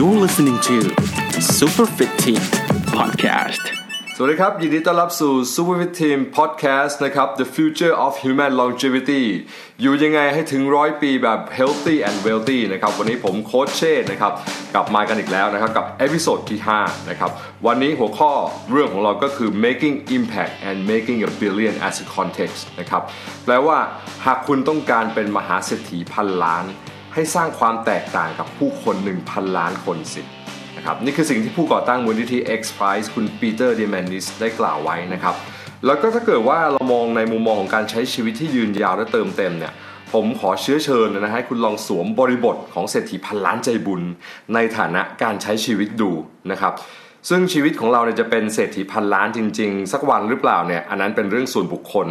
You're listening to Super Fit Team Podcast สวัสดีครับ ยินดีต้อนรับสู่ Super Fit Team Podcast นะครับ The Future of Human Longevity อยู่ยังไงให้ถึงร้อยปีแบบ Healthy and Wealthy นะครับ วันนี้ผมโค้ชเชษนะครับ กลับมากันอีกแล้วนะครับ กับ episode ที่ 5 นะครับ วันนี้หัวข้อเรื่องของเราก็คือ making impact and making a billion as a context นะครับ แปลว่าหากคุณต้องการเป็นมหาเศรษฐีพันล้าน ให้สร้างความแตกต่างกับผู้คน 1,000 ล้านคนสินะครับนี่คือสิ่งที่ผู้ก่อตั้งมูลนิธิ X Prize คุณปีเตอร์เดแมนนิสได้กล่าวไว้นะครับแล้วก็ถ้าเกิดว่าเรามองในมุมมองของการใช้ชีวิตที่ยืนยาวและเติมเต็มเนี่ยผมขอเชื้อเชิญนะฮะคุณลองสวมบริบทของเศรษฐีพันล้านใจบุญ ในฐานะการใช้ชีวิตดูนะครับ ซึ่งชีวิตของเราเนี่ยจะเป็นเศรษฐีพันล้านจริง ๆ สักวันหรือเปล่าเนี่ยอันนั้นเป็นเรื่องส่วนบุคคล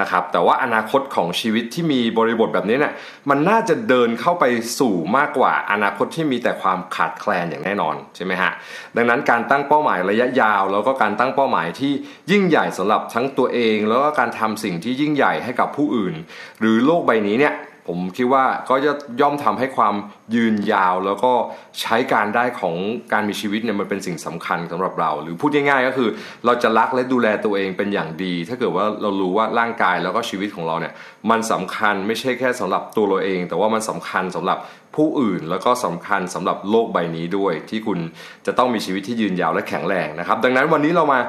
นะครับแต่ว่าอนาคตของชีวิตที่มีบริบทแบบนี้เนี่ยมันน่าจะเดินเข้าไปสู่มากกว่าอนาคตที่มีแต่ความขาดแคลนอย่างแน่นอนใช่ไหมฮะดังนั้นการตั้งเป้าหมายระยะยาว แล้วก็การตั้งเป้าหมายที่ยิ่งใหญ่สำหรับทั้งตัวเอง แล้วก็การทำสิ่งที่ยิ่งใหญ่ให้กับผู้อื่น หรือโลกใบนี้เนี่ย ผมคิดว่าก็จะย่อมทำให้ความยืนยาว แล้วก็ใช้การได้ของการมีชีวิตเนี่ยมันเป็นสิ่งสำคัญสำหรับเรา หรือพูดง่ายๆก็คือ เราจะรักและดูแลตัวเองเป็นอย่างดี ถ้าเกิดว่าเรารู้ว่าร่างกายแล้วก็ชีวิตของเราเนี่ยมันสำคัญไม่ใช่แค่สำหรับตัวเราเอง แต่ว่ามันสำคัญสำหรับ ผู้อื่น แล้วก็สำคัญสำหรับโลกใบนี้ด้วย ที่คุณจะต้องมีชีวิตที่ยืนยาวและแข็งแรงนะครับ ดังนั้นวันนี้เรามา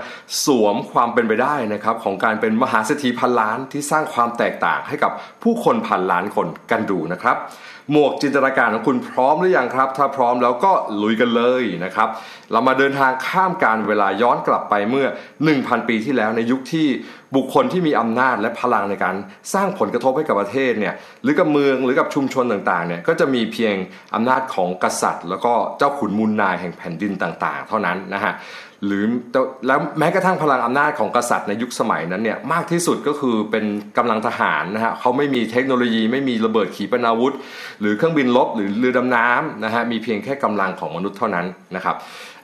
สวมความเป็นไปได้นะครับของการเป็นมหาเศรษฐีพันล้านที่สร้างความแตกต่างให้กับผู้คนพันล้านคนกันดูนะครับหมวกจินตนาการของคุณพร้อมหรือยังครับ ถ้าพร้อมแล้วก็ลุยกันเลยนะครับ เรามาเดินทางข้ามการเวลาย้อนกลับไปเมื่อ 1,000 ปีที่แล้วในยุคที่ บุคคลที่มีอำนาจและพลังในการสร้างผลกระทบให้กับประเทศเนี่ยหรือกับเมืองหรือกับชุมชนต่างๆเนี่ยก็จะมีเพียงอำนาจของกษัตริย์ แล้วก็เจ้าขุนมูลนายแห่งแผ่นดินต่าง ๆ เท่านั้นนะฮะหรือแล้วแม้กระทั่งพลังอำนาจของกษัตริย์ในยุคสมัยนั้นเนี่ยมากที่สุดก็คือเป็นกำลังทหารนะฮะเขาไม่มีเทคโนโลยี ไม่มีระเบิดขีปนาวุธ หรือเครื่องบินรบหรือเรือดำน้ำนะฮะมีเพียงแค่กำลังของมนุษย์เท่านั้นนะครับ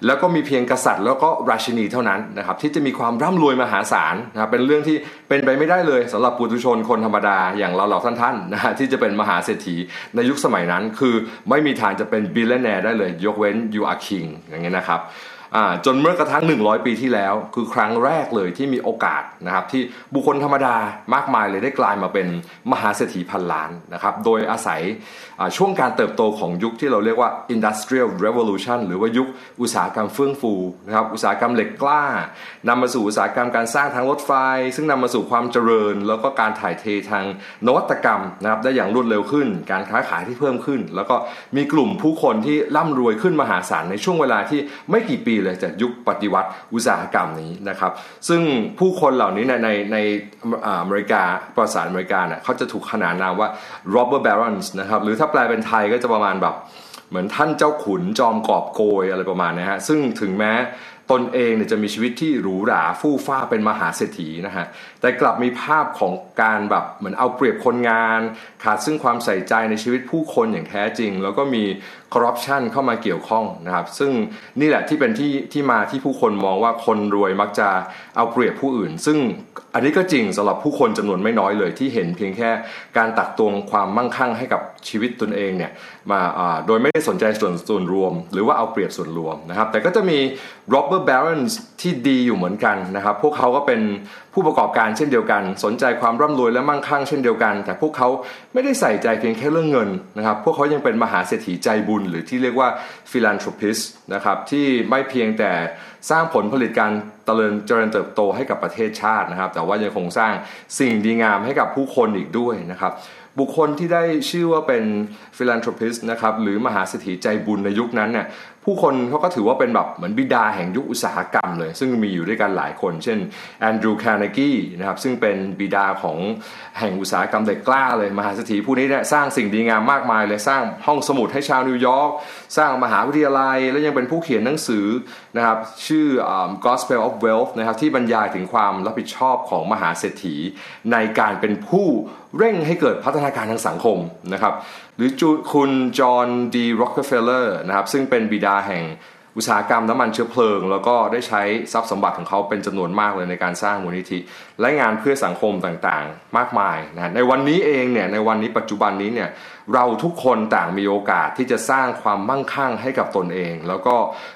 แล้วก็มีเพียงกษัตริย์แล้วก็ราชินีเท่านั้นนะครับที่จะมีความร่ำรวยมหาศาลนะเป็นเรื่องที่เป็นไปไม่ได้เลยสำหรับปุถุชนคนธรรมดาอย่างเราเหล่าท่านๆนะฮะที่จะเป็นมหาเศรษฐีในยุคสมัยนั้น คือไม่มีทางจะเป็น billionaire ได้เลย ยกเว้น you are king อย่างเงี้ยนะครับ จนเมื่อกระทั่ง 100 ปีที่แล้ว คือครั้งแรกเลยที่มีโอกาสนะครับที่บุคคลธรรมดามากมายเลยได้กลายมาเป็นมหาเศรษฐีพันล้านนะครับโดยอาศัยช่วงการเติบโตของยุคที่เราเรียกว่า industrial revolution หรือว่ายุคอุตสาหกรรมเฟื่องฟูนะครับอุตสาหกรรมเหล็กกล้านำมาสู่อุตสาหกรรมการสร้างทางรถไฟ ซึ่งนำมาสู่ความเจริญ แล้วก็การถ่ายเททางนวัตกรรมนะครับได้อย่างรวดเร็วขึ้น การค้าขายที่เพิ่มขึ้น แล้วก็มีกลุ่มผู้คนที่ร่ำรวยขึ้นมหาศาลในช่วงเวลาที่ไม่กี่ปีเลยจากยุคปฏิวัติอุตสาหกรรมนี้นะครับ ซึ่งผู้คนเหล่านี้ในในในอเมริกาประสาทอเมริกาเนี่ยเขาจะถูกขนานนามว่า robber barons นะครับหรือถ้าแปลเป็นไทยก็จะประมาณแบบเหมือนท่านเจ้าขุนจอมกอบโกยอะไรประมาณนี้ฮะซึ่งถึงแม้ตนเองเนี่ยจะมีชีวิตที่หรูหราฟู่ฟ้าเป็นมหาเศรษฐีนะฮะ แต่กลับมีภาพของการแบบเหมือนเอาเปรียบคนงาน ขาดซึ่งความใส่ใจในชีวิตผู้คนอย่างแท้จริง แล้วก็มีคอร์รัปชันเข้ามาเกี่ยวข้องนะครับ ซึ่งนี่แหละที่เป็นที่ที่มาที่ผู้คนมองว่าคนรวยมักจะเอาเปรียบผู้อื่น ซึ่งอันนี้ก็จริงสำหรับผู้คนจำนวนไม่น้อยเลยที่เห็นเพียงแค่การตักตวงความมั่งคั่งให้กับชีวิตตนเองเนี่ยมาโดยไม่ได้สนใจส่วนส่วนรวม หรือว่าเอาเปรียบส่วนรวมนะครับ แต่ก็จะมี robber barons ที่ดีอยู่เหมือนกันนะครับ พวกเขาก็เป็นผู้ประกอบการเช่นเดียวกัน สนใจความร่ำรวยและมั่งคั่งเช่นเดียวกัน แต่พวกเขาไม่ได้ใส่ใจเพียงแค่เรื่องเงินนะครับ พวกเขายังเป็นมหาเศรษฐีใจบุญ หรือที่เรียกว่า philanthropist นะครับที่ไม่เพียงแต่สร้างผลผลิตการเจริญเจริญเติบโตให้กับประเทศชาตินะครับ แต่ว่ายังคงสร้างสิ่งดีงามให้กับผู้คนอีกด้วยนะครับบุคคลที่ได้ชื่อว่าเป็น philanthropist นะครับหรือมหาเศรษฐีใจบุญในยุคนั้นเนี่ยผู้คนเขาก็ถือว่าเป็นแบบเหมือนบิดาแห่งยุคอุตสาหกรรมเลย ซึ่งมีอยู่ด้วยกันหลายคน เช่นแอนดรูว์คาร์เนกีนะครับซึ่งเป็นบิดาของแห่งอุตสาหกรรมเหล็กกล้าเลย มหาเศรษฐีผู้นี้เนี่ยสร้างสิ่งดีงามมากมายเลย สร้างห้องสมุดให้ชาวนิวยอร์กสร้างมหาวิทยาลัย และยังเป็นผู้เขียนหนังสือนะครับชื่อ Gospel of Wealth นะครับที่บรรยายถึงความรับผิดชอบของมหาเศรษฐีในการเป็นผู้เร่งให้เกิดพัฒนาการทางสังคมนะครับหรือคุณจอห์นดีร็อกเกอร์เฟลเลอร์นะครับซึ่งเป็นบิดาแห่งอุตสาหกรรมน้ำมันเชื้อเพลิง แล้วก็ได้ใช้ทรัพย์สมบัติของเขาเป็นจำนวนมากเลยในการสร้างมูลนิธิ และงานเพื่อสังคมต่างๆ มากมายนะในวันนี้เองเนี่ยในวันนี้ปัจจุบันนี้เนี่ยเราทุกคนต่างมีโอกาสที่จะสร้างความมั่งคั่งให้กับตนเอง แล้วก็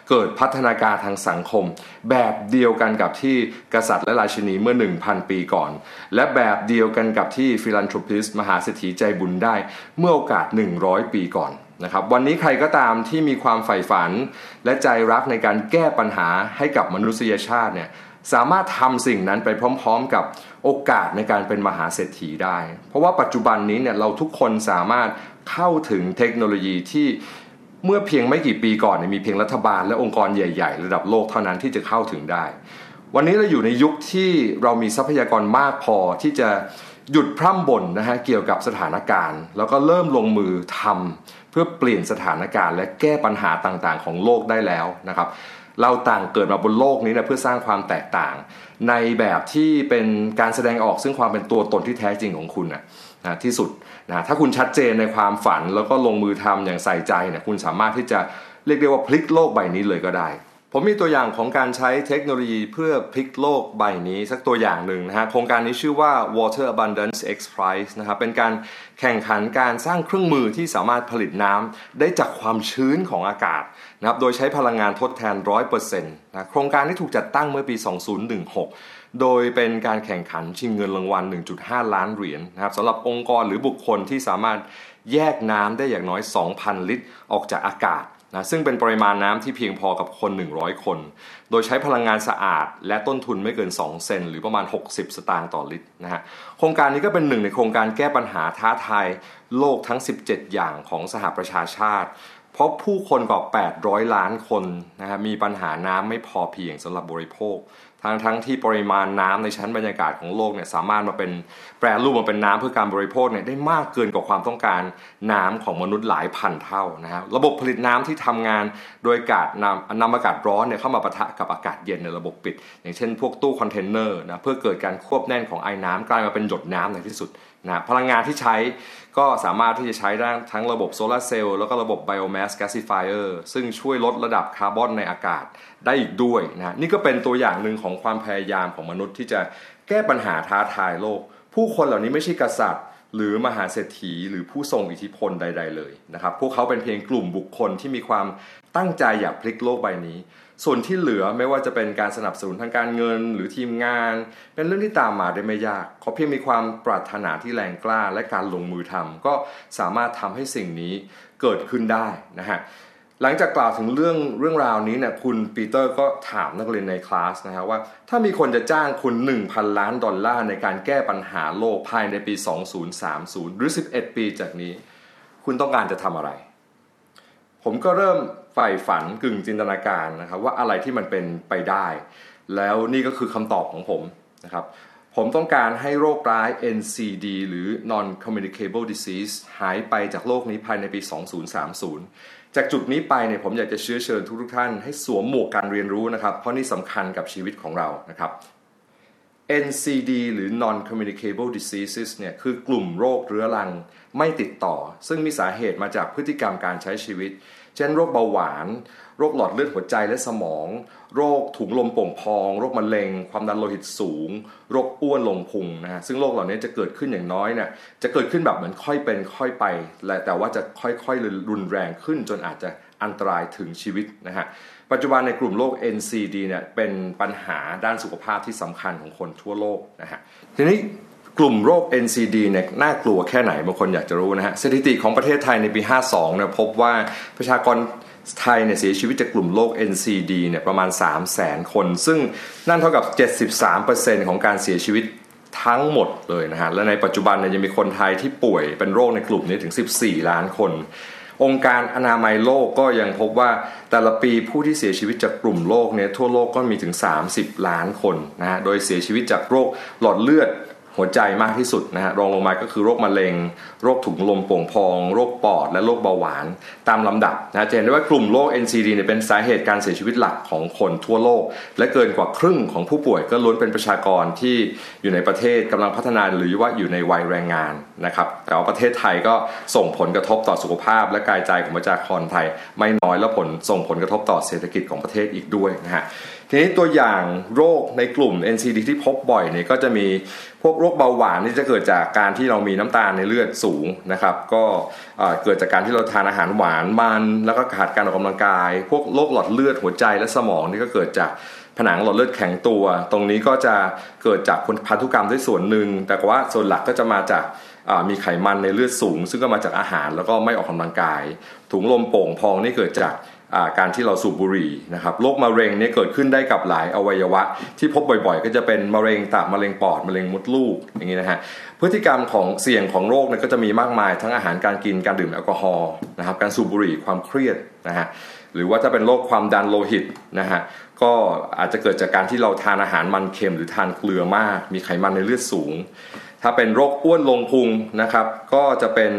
เกิดพัฒนาการทางสังคม แบบเดียวกันกับที่กษัตริย์และราชินีเมื่อ 1,000 ปีก่อน และแบบเดียวกันกับที่ฟิลันทรปิสมหาเศรษฐีใจบุญได้เมื่อโอกาส 100 ปีก่อน นะครับวันนี้ใครก็ตามที่มีความใฝ่ฝัน และใจรักในการแก้ปัญหาให้กับมนุษยชาติเนี่ยสามารถทำสิ่งนั้นไปพร้อม ๆ กับโอกาสในการเป็นมหาเศรษฐีได้ เพราะว่าปัจจุบันนี้เนี่ยเราทุกคนสามารถเข้าถึงเทคโนโลยีที่เมื่อเพียงไม่กี่ปีก่อนมีเพียงรัฐบาลและองค์กรใหญ่ ๆ ระดับโลกเท่านั้นที่จะเข้าถึงได้ วันนี้เราอยู่ในยุคที่เรามีทรัพยากรมากพอที่จะ หยุดพร่ำบ่นนะฮะเกี่ยวกับสถานการณ์ แล้วก็เริ่มลงมือทำเพื่อเปลี่ยนสถานการณ์ และแก้ปัญหาต่างๆ ของโลกได้แล้วนะครับ เราต่างเกิดมาบนโลกนี้นะเพื่อสร้างความแตกต่าง ในแบบที่เป็นการแสดงออกซึ่งความเป็นตัวตนที่แท้จริงของคุณนะนะที่สุดนะถ้าคุณชัดเจนในความฝันแล้วก็ลงมือทำอย่างใส่ใจเนี่ยคุณสามารถที่จะเรียกได้ว่าพลิกโลกใบนี้เลยก็ได้ ผมมีตัวอย่างของการใช้เทคโนโลยีเพื่อพลิกโลกใบนี้สักตัวอย่างหนึ่งนะฮะโครงการนี้ชื่อว่า Water Abundance X Prize นะครับเป็นการแข่งขันการสร้างเครื่องมือที่สามารถผลิตน้ำได้จากความชื้นของอากาศนะครับโดยใช้พลังงานทดแทน 100%นะโครงการที่ถูกจัดตั้งเมื่อปี 2016 โดยเป็นการแข่งขันชิงเงินรางวัล 1.5 ล้านเหรียญนะครับสำหรับองค์กรหรือบุคคลที่สามารถแยกน้ำได้อย่างน้อย 2,000 ลิตร ออกจากอากาศ นะซึ่งเป็นปริมาณน้ำที่เพียงพอกับคน 100 คน โดยใช้พลังงานสะอาด และต้นทุนไม่เกิน 2 เซนหรือประมาณ 60 สตางค์ต่อลิตรนะฮะโครงการนี้ก็เป็นหนึ่งในโครงการแก้ปัญหาท้าทายโลกทั้ง 17 อย่างของสหประชาชาติ เพราะผู้คนกว่า 800 ล้านคนนะฮะมีปัญหาน้ำไม่พอเพียงสำหรับบริโภค ทั้งทั้งที่ปริมาณน้ำในชั้นบรรยากาศของโลกเนี่ยสามารถมาเป็นแปรรูปมาเป็นน้ำเพื่อการบริโภคเนี่ยได้มากเกินกว่าความต้องการน้ำของมนุษย์หลายพันเท่านะครับระบบผลิตน้ำที่ทำงานโดยอากาศนำนำอากาศร้อนเนี่ยเข้ามาปะทะกับอากาศเย็นในระบบปิด อย่างเช่นพวกตู้คอนเทนเนอร์นะเพื่อเกิดการควบแน่นของไอ้น้ำกลายมาเป็นหยดน้ำในที่สุด นะพลังงานที่ใช้ก็สามารถที่จะใช้ได้ทั้งระบบโซลาร์เซลล์แล้วก็ระบบไบโอแมสแกซิฟายเออร์ซึ่งช่วยลดระดับคาร์บอนในอากาศได้อีกด้วยนะนี่ก็เป็นตัวอย่างหนึ่งของความพยายามของมนุษย์ที่จะแก้ปัญหาท้าทายโลก ผู้คนเหล่านี้ไม่ใช่กษัตริย์ หรือมหาเศรษฐีหรือผู้ทรงอิทธิพลใด ๆ เลยนะครับ พวกเขาเป็นเพียงกลุ่มบุคคลที่มีความตั้งใจอยากพลิกโลกใบนี้ ส่วนที่เหลือไม่ว่าจะเป็นการสนับสนุนทางการเงินหรือทีมงาน เป็นเรื่องที่ตามมาได้ไม่ยากเขาเพียงมีความปรารถนาที่แรงกล้าและการลงมือทำก็สามารถทำให้สิ่งนี้เกิดขึ้นได้นะฮะ หลังจากกล่าวถึงเรื่องเรื่องราวนี้เนี่ยคุณปีเตอร์ก็ถามนักเรียนในคลาสนะฮะว่า ถ้ามีคนจะจ้างคุณ 1,000 ล้านดอลลาร์ในการแก้ปัญหาโลกภายในปี 2030 หรือ 11 ปีจากนี้ คุณต้องการจะทำอะไร ผมก็เริ่มใฝ่ฝันกึ่งจินตนาการนะครับว่าอะไรที่มันเป็นไปได้ แล้วนี่ก็คือคำตอบของผมนะครับผมต้องการให้โรคร้าย NCD หรือ Non Communicable Disease หายไปจากโลกนี้ภายในปี 2030 จากจุดนี้ไปเนี่ยผมอยากจะเชื้อเชิญทุกทุกท่านให้สวมหมวกการเรียนรู้นะครับ เพราะนี่สำคัญกับชีวิตของเรานะครับ NCD หรือ Non Communicable Diseases เนี่ยคือกลุ่มโรคเรื้อรังไม่ติดต่อ ซึ่งมีสาเหตุมาจากพฤติกรรมการใช้ชีวิต เช่นโรคเบาหวาน โรคหลอดเลือดหัวใจและสมอง โรคถุงลมโป่งพอง โรคมะเร็ง ความดันโลหิตสูง โรคอ้วนลงพุงนะฮะซึ่งโรคเหล่านี้จะเกิดขึ้นอย่างน้อยเนี่ยจะเกิดขึ้นแบบเหมือนค่อยเป็นค่อยไปและแต่ว่าจะค่อยๆรุนแรงขึ้น จนอาจจะอันตรายถึงชีวิตนะฮะปัจจุบันในกลุ่มโรค NCD เนี่ยเป็นปัญหาด้านสุขภาพที่สำคัญของคนทั่วโลกนะฮะทีนี้ กลุ่มโรค NCD เนี่ยน่ากลัวแค่ไหนบางคนอยากจะรู้นะฮะสถิติของประเทศไทยในปี 52เนี่ยพบว่าประชากรไทยเนี่ยเสียชีวิตจากกลุ่มโรค NCD เนี่ยประมาณ 3 0 0แสนคน ซึ่งนั่นเท่ากับ 73%ของการเสียชีวิตทั้งหมดเลยนะฮะ และในปัจจุบันเนี่ยยังมีคนไทยที่ป่วยเป็นโรคในกลุ่มนี้ถึง 14 ล้านคน องค์การอนามัยโลกก็ยังพบว่าแต่ละปีผู้ที่เสียชีวิตจากกลุ่มโรคเนี่ยทั่วโลกก็มีถึง 30 ล้านคนนะฮะ โดยเสียชีวิตจากโรคหลอดเลือด หัวใจมากที่สุดนะฮะรองลงมาก็คือโรคมะเร็ง โรคถุงลมโป่งพอง โรคปอด และโรคเบาหวาน ตามลำดับนะจะเห็นได้ว่ากลุ่มโรค NCD เนี่ยเป็นสาเหตุการเสียชีวิตหลักของคนทั่วโลก และเกินกว่าครึ่งของผู้ป่วยก็ล้วนเป็นประชากรที่อยู่ในประเทศกำลังพัฒนาหรือว่าอยู่ในวัยแรงงานนะครับแต่ว่าประเทศไทยก็ส่งผลกระทบต่อสุขภาพ และกายใจของประชากรไทย ไม่น้อยและผลส่งผลกระทบต่อเศรษฐกิจของประเทศอีกด้วยนะฮะทีนี้ตัวอย่างโรคในกลุ่ม NCD ที่พบบ่อยเนี่ยก็จะมีพวกโรคเบาหวานที่จะเกิดจากการที่เรามีน้ำตาลในเลือดสูงนะครับ ก็เกิดจากการที่เราทานอาหารหวานมันแล้วก็ขาดการออกกำลังกาย พวกโรคหลอดเลือดหัวใจและสมองนี่ก็เกิดจากผนังหลอดเลือดแข็งตัว ตรงนี้ก็จะเกิดจากพันธุกรรมด้วยส่วนหนึ่ง แต่ว่าส่วนหลักก็จะมาจากมีไขมันในเลือดสูง ซึ่งก็มาจากอาหารแล้วก็ไม่ออกกำลังกาย ถุงลมโป่งพองนี่เกิดจาก การที่เราสูบบุหรี่นะครับโรคมะเร็งเนี่ยเกิดขึ้นได้กับหลายอวัยวะ ที่พบบ่อยๆ ก็จะเป็นมะเร็งตับมะเร็งปอดมะเร็งมดลูกอย่างนี้นะฮะพฤติกรรมของเสี่ยงของโรคเนี่ยก็จะมีมากมายทั้งอาหารการกินการดื่มแอลกอฮอล์นะครับการสูบบุหรี่ความเครียดนะฮะหรือว่าถ้าเป็นโรคความดันโลหิตนะฮะก็อาจจะเกิดจากการที่เราทานอาหารมันเค็มหรือทานเกลือมาก มีไขมันในเลือดสูง ถ้าเป็นโรคอ้วนลงพุงนะครับก็จะเป็น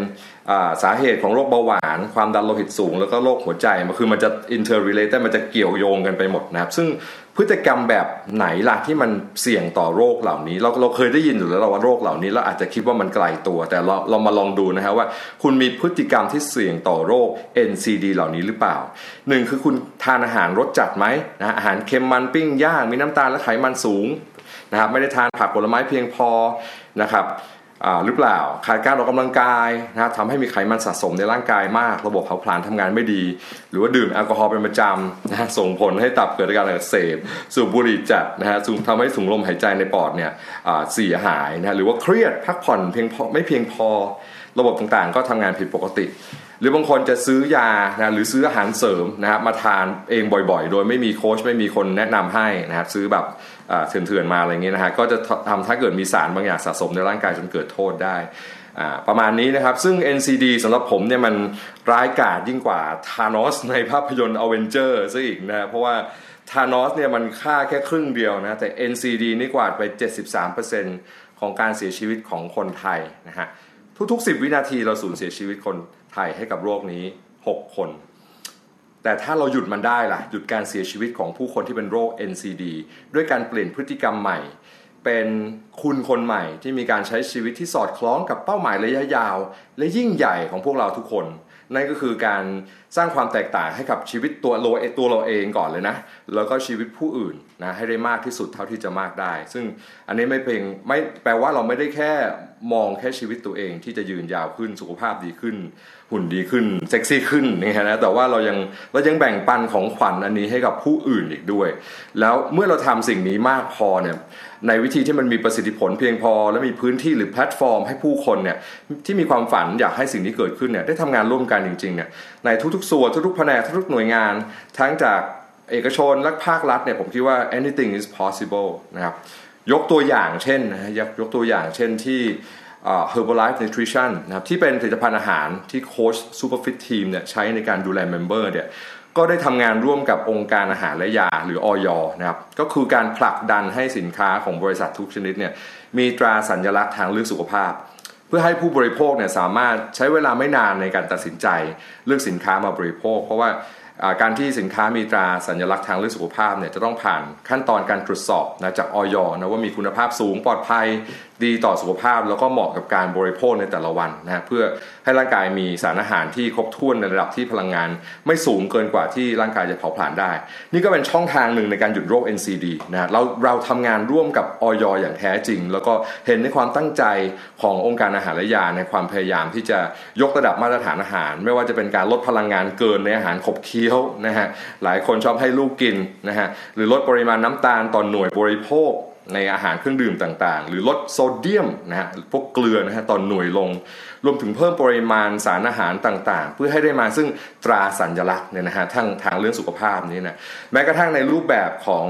สาเหตุของโรคเบาหวาน ความดันโลหิตสูง แล้วก็โรคหัวใจมันคือมันจะ interrelated มันจะเกี่ยวโยงกันไปหมดนะครับ ซึ่งพฤติกรรมแบบไหนล่ะที่มันเสี่ยงต่อโรคเหล่านี้ เราเราเคยได้ยินอยู่แล้วว่าโรคเหล่านี้เราอาจจะคิดว่ามันไกลตัว แต่เราเรามาลองดูนะฮะว่า คุณมีพฤติกรรมที่เสี่ยงต่อโรค NCD เหล่านี้หรือเปล่าหนึ่งคือคุณทานอาหารรสจัดไหมนะอาหารเค็มมันปิ้งย่างมีน้ำตาลและไขมันสูง นะครับไม่ได้ทานผักผลไม้เพียงพอนะครับหรือเปล่าขาดการออกกำลังกายนะทำให้มีไขมันสะสมในร่างกายมาก ระบบเผาผลาญทำงานไม่ดี หรือว่าดื่มแอลกอฮอล์เป็นประจำนะส่งผลให้ตับเกิดการอักเสบสูบบุหรี่จัดนะฮะทำให้ถุงลมหายใจในปอดเนี่ยเสียหายนะหรือว่าเครียดพักผ่อนเพียงพอไม่เพียงพอ ระบบต่างๆ ก็ทำงานผิดปกติ หรือบางคนจะซื้อยานะหรือซื้ออาหารเสริมนะครับมาทานเองบ่อยๆ โดยไม่มีโค้ชไม่มีคนแนะนำให้นะครับซื้อแบบ เถื่อนๆมาอะไรเงี้ยนะฮะก็จะทำถ้าเกิดมีสารบางอย่างสะสมในร่างกายจนเกิดโทษได้ประมาณนี้นะครับ ซึ่ง NCD สำหรับผมเนี่ยมันร้ายกาจยิ่งกว่าธานอสในภาพยนตร์อเวนเจอร์ซะอีกนะเพราะว่าธานอสเนี่ยมันฆ่าแค่ครึ่งเดียวนะแต่ NCD นี่กวาดไป 73%ของการเสียชีวิตของคนไทยนะฮะทุกๆ 10 วินาทีเราสูญเสียชีวิตคนไทยให้กับโรคนี้ 6 คน แต่ถ้าเราหยุดมันได้ล่ะ หยุดการเสียชีวิตของผู้คนที่เป็นโรค NCD ด้วยการเปลี่ยนพฤติกรรมใหม่ เป็นคุณคนใหม่ที่มีการใช้ชีวิตที่สอดคล้องกับเป้าหมายระยะยาว และยิ่งใหญ่ของพวกเราทุกคน นั่นก็คือการสร้างความแตกต่างให้กับชีวิตตัวเราตัวเราเองก่อนเลยนะ แล้วก็ชีวิตผู้อื่นนะให้ได้มากที่สุดเท่าที่จะมากได้ ซึ่งอันนี้ไม่เพียงไม่แปลว่าเราไม่ได้แค่ มองแค่ชีวิตตัวเองที่จะยืนยาวขึ้นสุขภาพดีขึ้น หุ่นดีขึ้นเซ็กซี่ขึ้นนี่ฮะนะแต่ว่าเรายังเรายังแบ่งปันของขวัญอันนี้ให้กับผู้อื่นอีกด้วย แล้วเมื่อเราทำสิ่งนี้มากพอเนี่ยในวิธีที่มันมีประสิทธิผลเพียงพอ และมีพื้นที่หรือแพลตฟอร์มให้ผู้คนเนี่ยที่มีความฝันอยากให้สิ่งนี้เกิดขึ้นเนี่ยได้ทำงานร่วมกันจริงๆเนี่ยในทุกๆส่วนทุกๆแผนกทุกๆหน่วยงาน ทั้งจากเอกชนและภาครัฐเนี่ยผมคิดว่า anything is possible นะครับ ยกตัวอย่างเช่นนะยกตัวอย่างเช่นที่ Herbalife Nutrition นะครับที่เป็นผลิตภัณฑ์อาหารที่โค้ช Superfit Team เนี่ยใช้ในการดูแล member เนี่ยก็ได้ทำงานร่วมกับองค์การอาหารและยาหรืออย นะครับ ก็คือการผลักดันให้สินค้าของบริษัททุกชนิดเนี่ยมีตราสัญลักษณ์ทางเลือกสุขภาพ เพื่อให้ผู้บริโภคเนี่ยสามารถใช้เวลาไม่นานในการตัดสินใจเลือกสินค้ามาบริโภค เพราะว่า การที่สินค้ามีตราสัญลักษณ์ทางเลือกสุขภาพเนี่ยจะต้องผ่านขั้นตอนการตรวจสอบนะจากออยนะว่ามีคุณภาพสูงปลอดภัยดีต่อสุขภาพ แล้วก็เหมาะกับการบริโภคในแต่ละวันนะเพื่อให้ร่างกายมีสารอาหารที่ครบถ้วนในระดับที่พลังงาน ไม่สูงเกินกว่าที่ร่างกายจะเผาผลาญได้ นี่ก็เป็นช่องทางหนึ่งในการหยุดโรค NCD นะเราเราทำงานร่วมกับออยอย่างแท้จริง แล้วก็เห็นในความตั้งใจขององค์การอาหารและยาในความพยายามที่จะยกระดับมาตรฐานอาหาร ไม่ว่าจะเป็นการลดพลังงานเกินในอาหารขบเคี้ยวนะฮะหลายคนชอบให้ลูกกินนะฮะหรือลดปริมาณน้ำตาลต่อนหน่วยบริโภคในอาหารเครื่องดื่มต่างๆ หรือลดโซเดียมนะฮะพวกเกลือนะฮะตอนหน่วยลง รวมถึงเพิ่มปริมาณสารอาหารต่างๆ เพื่อให้ได้มาซึ่งตราสัญลักษณ์เนี่ยนะฮะทางทางเรื่องสุขภาพนี้นะแม้กระทั่งในรูปแบบของ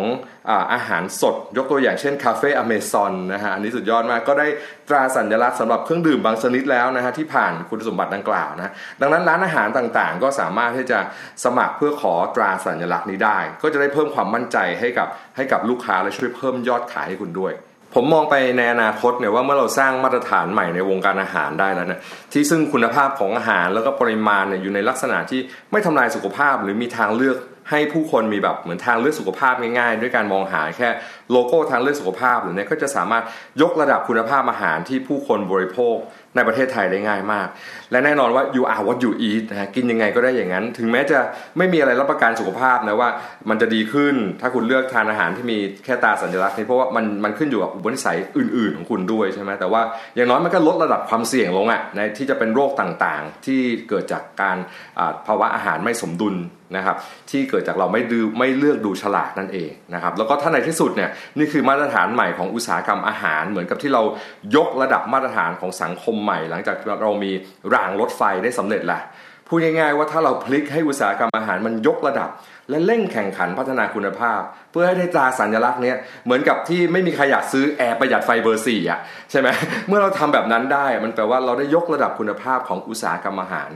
อาหารสดยกตัวอย่างเช่นคาเฟ่อเมซอนนะฮะอันนี้สุดยอดมากก็ได้ตราสัญลักษณ์สำหรับเครื่องดื่มบางชนิดแล้วนะฮะที่ผ่านคุณสมบัติดังกล่าวนะดังนั้นร้านอาหารต่างๆ ก็สามารถที่จะสมัครเพื่อขอตราสัญลักษณ์นี้ได้ ก็จะได้เพิ่มความมั่นใจให้กับให้กับลูกค้าและช่วยเพิ่มยอดขายให้คุณด้วยผมมองไปในอนาคตเนี่ยว่าเมื่อเราสร้างมาตรฐานใหม่ในวงการอาหารได้แล้วเนี่ยที่ซึ่งคุณภาพของอาหารแล้วก็ปริมาณเนี่ยอยู่ในลักษณะที่ไม่ทำลายสุขภาพ หรือมีทางเลือก ให้ผู้คนมีแบบเหมือนทางเลือกสุขภาพง่ายๆ ด้วยการมองหาแค่ โลโก้ทางเลือกสุขภาพหรือเนี่ยก็จะสามารถยกระดับคุณภาพอาหารที่ผู้คนบริโภคในประเทศไทยได้ง่ายมาก และแน่นอนว่า you are what you eat นะฮะกินยังไงก็ได้อย่างนั้น ถึงแม้จะไม่มีอะไรรับประกันสุขภาพนะว่ามันจะดีขึ้นถ้าคุณเลือกทานอาหารที่มีแค่ตาสัญลักษณ์นี่เพราะว่ามันมันขึ้นอยู่กับอุปนิสัยอื่น ๆ ของคุณด้วยใช่ไหมแต่ว่าอย่างน้อยมันก็ลดระดับความเสี่ยงลงอะในที่จะเป็นโรคต่างๆ ที่เกิดจากการภาวะอาหารไม่สมดุลนะครับที่เกิดจากเราไม่ดูไม่เลือกดูฉลากนั่นเองนะครับแล้วก็ถ้าในที่สุดเนี่ยนี่คือมาตรฐานใหม่ของอุตสาหกรรมอาหาร เหมือนกับที่เรายกระดับมาตรฐานของสังคมใหม่ หลังจากเรามีรางรถไฟได้สำเร็จแล้วพูดง่ายๆว่าถ้าเราพลิกให้อุตสาหกรรมอาหารมันยกระดับ และเร่งแข่งขันพัฒนาคุณภาพ เพื่อให้ได้ตราสัญลักษณ์เนี้ยเหมือนกับที่ไม่มีใครอยากซื้อแอร์ประหยัดไฟเบอร์สี่อะใช่ไหมเมื่อเราทำแบบนั้นได้มันแปลว่าเราได้ยกระดับคุณภาพของอุตสาหกรรมอาหาร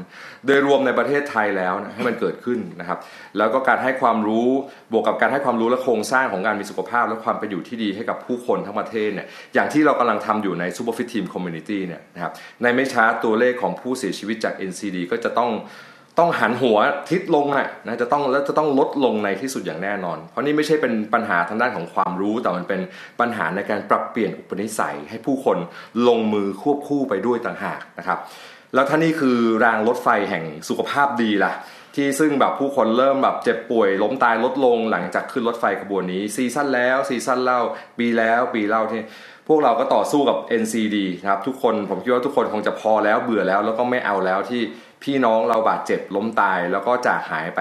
โดยรวมในประเทศไทยแล้วนะให้มันเกิดขึ้นนะครับ แล้วก็การให้ความรู้บวกกับการให้ความรู้และโครงสร้างของการมีสุขภาพ และความเป็นอยู่ที่ดีให้กับผู้คนทั้งประเทศเนี่ยอย่างที่เรากำลังทำอยู่ใน Super Fit Team Community เนี่ยนะครับในไม่ช้าตัวเลขของผู้เสียชีวิตจาก NCD ก็จะต้อง ต้องหันหัวทิศลงอะนะจะต้องแล้วจะต้องลดลงในที่สุดอย่างแน่นอน เพราะนี่ไม่ใช่เป็นปัญหาทางด้านของความรู้ แต่มันเป็นปัญหาในการปรับเปลี่ยนอุปนิสัย ให้ผู้คนลงมือควบคู่ไปด้วยต่างหากนะครับ แล้วท่านี่คือรางรถไฟแห่งสุขภาพดีล่ะที่ซึ่งแบบผู้คนเริ่มแบบเจ็บป่วยล้มตายลดลงหลังจากขึ้นรถไฟขบวนนี้ซีซั่นแล้วซีซั่นเล่าปีแล้วปีเล่าที่พวกเราก็ต่อสู้กับ NCD นะครับทุกคนผมคิดว่าทุกคนคงจะพอแล้วเบื่อแล้วแล้วก็ไม่เอาแล้วที่ พี่น้องเราบาดเจ็บล้มตายแล้วก็จากหายไป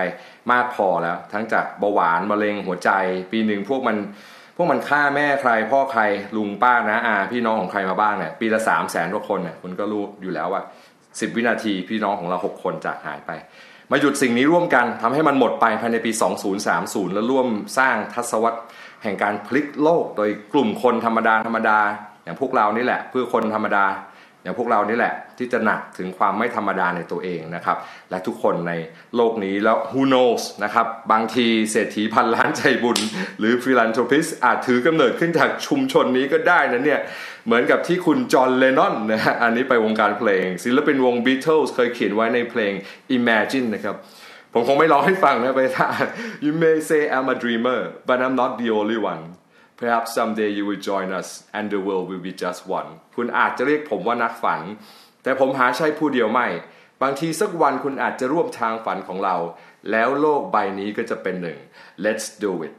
มากพอแล้ว ทั้งจากเบาหวานมะเร็งหัวใจ ปีหนึ่งพวกมันพวกมันฆ่าแม่ใคร พ่อใครลุงป้านะอาพี่น้องของใครมาบ้างเนี่ยปีละสามแสนกว่าคนเนี่ยคุณก็รู้อยู่แล้วว่า10วินาทีพี่น้องของเรา6คนจากหายไป มาหยุดสิ่งนี้ร่วมกันทำให้มันหมดไปภายในปี 2030 แล้วร่วมสร้างทศวรรษแห่งการพลิกโลกโดยกลุ่มคนธรรมดาธรรมดาอย่างพวกเรานี่แหละ เพื่อคนธรรมดา อย่างพวกเรานี่แหละที่จะหนักถึงความไม่ธรรมดาในตัวเองนะครับ และทุกคนในโลกนี้แล้ว who knows นะครับ บางทีเศรษฐีพันล้านใจบุญ หรือ philanthropist อาจถือกำเนิดขึ้นจากชุมชนนี้ก็ได้นะเนี่ย เหมือนกับที่คุณจอห์นเลนนอนนะฮะอันนี้ไปวงการเพลง ศิลปินวง Beatles เคยเขียนไว้ในเพลง Imagine นะครับผมคงไม่ร้องให้ฟังนะไปถ้า You may say I'm a dreamer but I'm not the only one Perhaps someday you will join us and the world will be just one คุณอาจจะเรียกผมว่านักฝัน แต่ผมหาใช่ผู้เดียวไม่ บางทีสักวันคุณอาจจะร่วมทางฝันของเรา แล้วโลกใบนี้ก็จะเป็นหนึ่ง Let's do it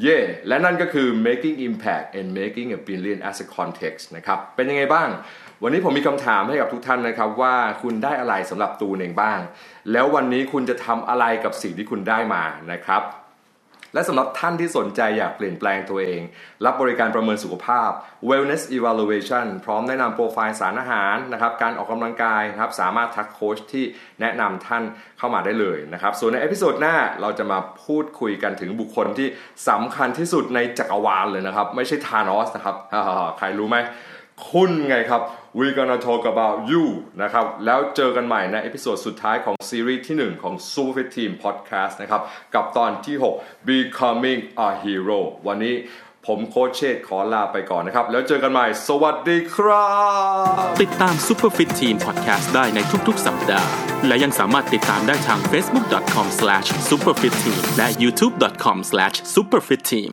เย่และนั่นก็คือ making impact and making a billion as a context นะครับ เป็นยังไงบ้าง วันนี้ผมมีคำถามให้กับทุกท่านนะครับ ว่าคุณได้อะไรสำหรับตนเองบ้าง แล้ววันนี้คุณจะทำอะไรกับสิ่งที่คุณได้มานะครับ และสำหรับท่านที่สนใจอยากเปลี่ยนแปลงตัวเอง รับบริการประเมินสุขภาพ wellness evaluation พร้อมแนะนำโปรไฟล์สารอาหารนะครับการออกกำลังกายครับสามารถทักโค้ชที่แนะนำท่านเข้ามาได้เลยนะครับส่วนใน episode หน้าเราจะมาพูดคุยกันถึงบุคคลที่สำคัญที่สุดในจักรวาลเลยนะครับ ไม่ใช่ธานอสนะครับใครรู้ไหมคุณไงครับ we gonna talk about you นะครับ แล้วเจอกันใหม่ใน episode สุดท้ายของซีรีส์ที่ 1 ของ Super Fit Team Podcast นะครับ กับตอนที่ 6 becoming a hero วันนี้ผมโค้ชเชษฐ์ขอลาไปก่อนนะครับ แล้วเจอกันใหม่ สวัสดีครับ ติดตาม Super Fit Team Podcast ได้ในทุกๆ สัปดาห์ และยังสามารถติดตามได้ทาง facebook.com/superfitteam และ youtube.com/superfitteam